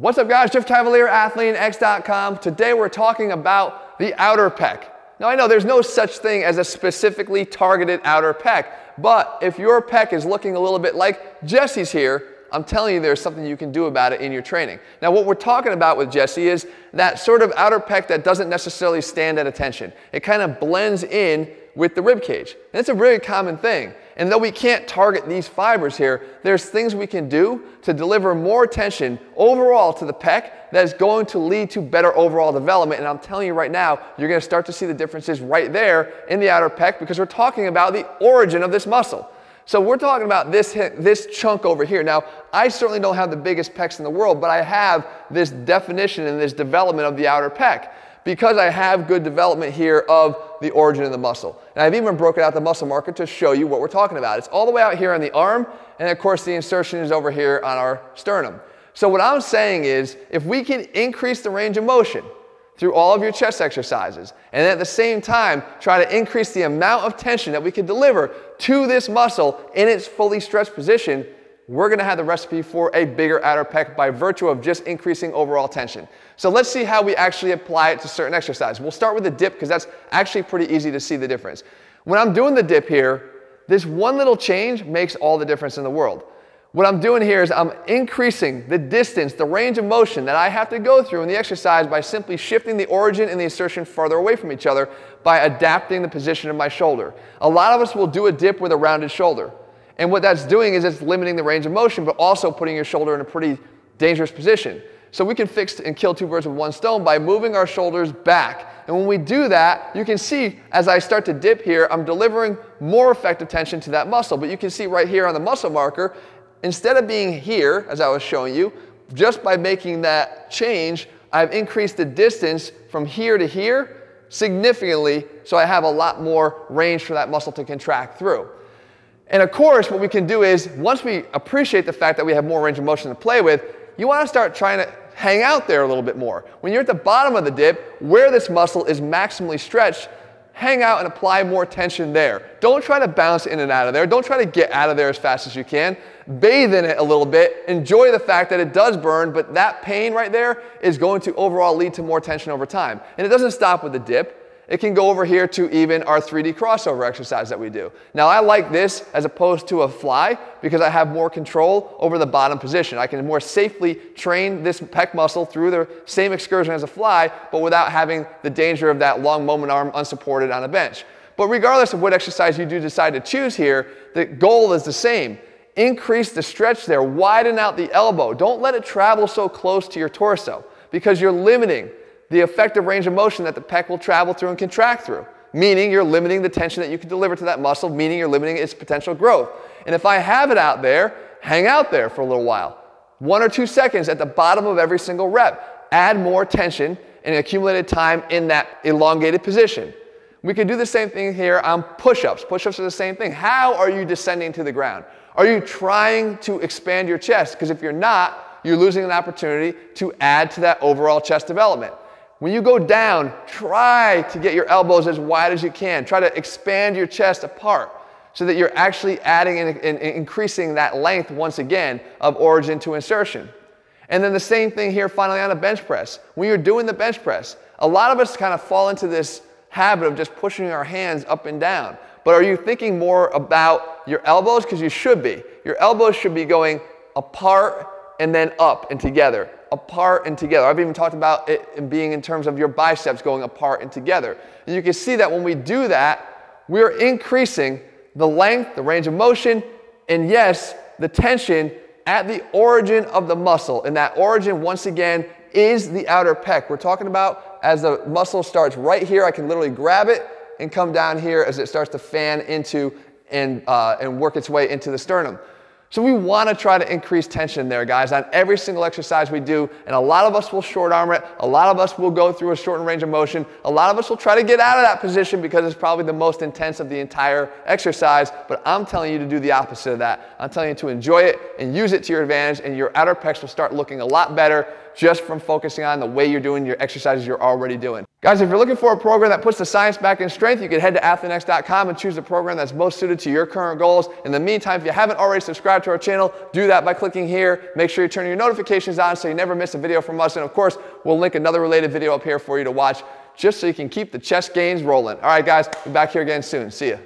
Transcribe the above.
What's up guys, Jeff Cavaliere, AthleanX.com. Today we're talking about the outer pec. Now I know there's no such thing as a specifically targeted outer pec, but if your pec is looking a little bit like Jesse's here, I'm telling you there's something you can do about it in your training. Now what we're talking about with Jesse is that sort of outer pec that doesn't necessarily stand at attention. It kind of blends in with the rib cage. And it's a very common thing. And though we can't target these fibers here, there's things we can do to deliver more attention overall to the pec that is going to lead to better overall development. And I'm telling you right now, you're going to start to see the differences right there in the outer pec because we're talking about the origin of this muscle. So we're talking about this, this chunk over here. Now, I certainly don't have the biggest pecs in the world, but I have this definition and this development of the outer pec because I have good development here of the origin of the muscle. And I've even broken out the muscle marker to show you what we're talking about. It's all the way out here on the arm, and of course the insertion is over here on our sternum. So what I'm saying is, if we can increase the range of motion through all of your chest exercises, and at the same time try to increase the amount of tension that we can deliver to this muscle in its fully stretched position, we're to have the recipe for a bigger outer pec by virtue of just increasing overall tension. So let's see how we actually apply it to certain exercises. We'll start with the dip because that's actually pretty easy to see the difference. When I'm doing the dip here, this one little change makes all the difference in the world. What I'm doing here is I'm increasing the distance, the range of motion that I have to go through in the exercise by simply shifting the origin and the insertion farther away from each other by adapting the position of my shoulder. A lot of us will do a dip with a rounded shoulder. And what that's doing is it's limiting the range of motion, but also putting your shoulder in a pretty dangerous position. So we can fix and kill two birds with one stone by moving our shoulders back. And when we do that, you can see as I start to dip here, I'm delivering more effective tension to that muscle. But you can see right here on the muscle marker, instead of being here, as I was showing you, just by making that change, I've increased the distance from here to here significantly, so I have a lot more range for that muscle to contract through. And of course, what we can do is, once we appreciate the fact that we have more range of motion to play with, you want to start trying to hang out there a little bit more. When you're at the bottom of the dip, where this muscle is maximally stretched, hang out and apply more tension there. Don't try to bounce in and out of there. Don't try to get out of there as fast as you can. Bathe in it a little bit. Enjoy the fact that it does burn, but that pain right there is going to overall lead to more tension over time. And it doesn't stop with the dip it can go over here to even our 3D crossover exercise that we do. Now I like this as opposed to a fly because I have more control over the bottom position. I can more safely train this pec muscle through the same excursion as a fly, but without having the danger of that long moment arm unsupported on a bench. But regardless of what exercise you do decide to choose here, the goal is the same. Increase the stretch there, widen out the elbow. Don't let it travel so close to your torso because you're limiting the effective range of motion that the pec will travel through and contract through, meaning you're limiting the tension that you can deliver to that muscle, meaning you're limiting its potential growth. And if I have it out there, hang out there for a little while. One or two seconds at the bottom of every single rep. Add more tension and accumulated time in that elongated position. We can do the same thing here on push-ups. Push-ups are the same thing. How are you descending to the ground? Are you trying to expand your chest? Because if you're not, you're losing an opportunity to add to that overall chest development. When you go down, try to get your elbows as wide as you can. Try to expand your chest apart so that you're actually adding and, and, increasing that length once again of origin to insertion. And then the same thing here finally on a bench press. When you're doing the bench press, a lot of us kind of fall into this habit of just pushing our hands up and down. But are you thinking more about your elbows? Because you should be. Your elbows should be going apart and then up and together apart and together. I've even talked about it being in terms of your biceps going apart and together. And you can see that when we do that, we're increasing the length, the range of motion, and yes, the tension at the origin of the muscle. And that origin, once again, is the outer pec. We're talking about as the muscle starts right here, I can literally grab it and come down here as it starts to fan into and, uh, and work its way into the sternum. So we want to try to increase tension there, guys, on every single exercise we do. And a lot of us will short arm it. A lot of us will go through a shortened range of motion. A lot of us will try to get out of that position because it's probably the most intense of the entire exercise. But I'm telling you to do the opposite of that. I'm telling you to enjoy it and use it to your advantage, and your outer pecs will start looking a lot better just from focusing on the way you're doing your exercises you're already doing. Guys, if you're looking for a program that puts the science back in strength, you can head to athleanx.com and choose a program that's most suited to your current goals. In the meantime, if you haven't already subscribed to our channel, do that by clicking here. Make sure you turn your notifications on so you never miss a video from us. And of course, we'll link another related video up here for you to watch just so you can keep the chest gains rolling. All right, guys, We'll be back here again soon. See ya.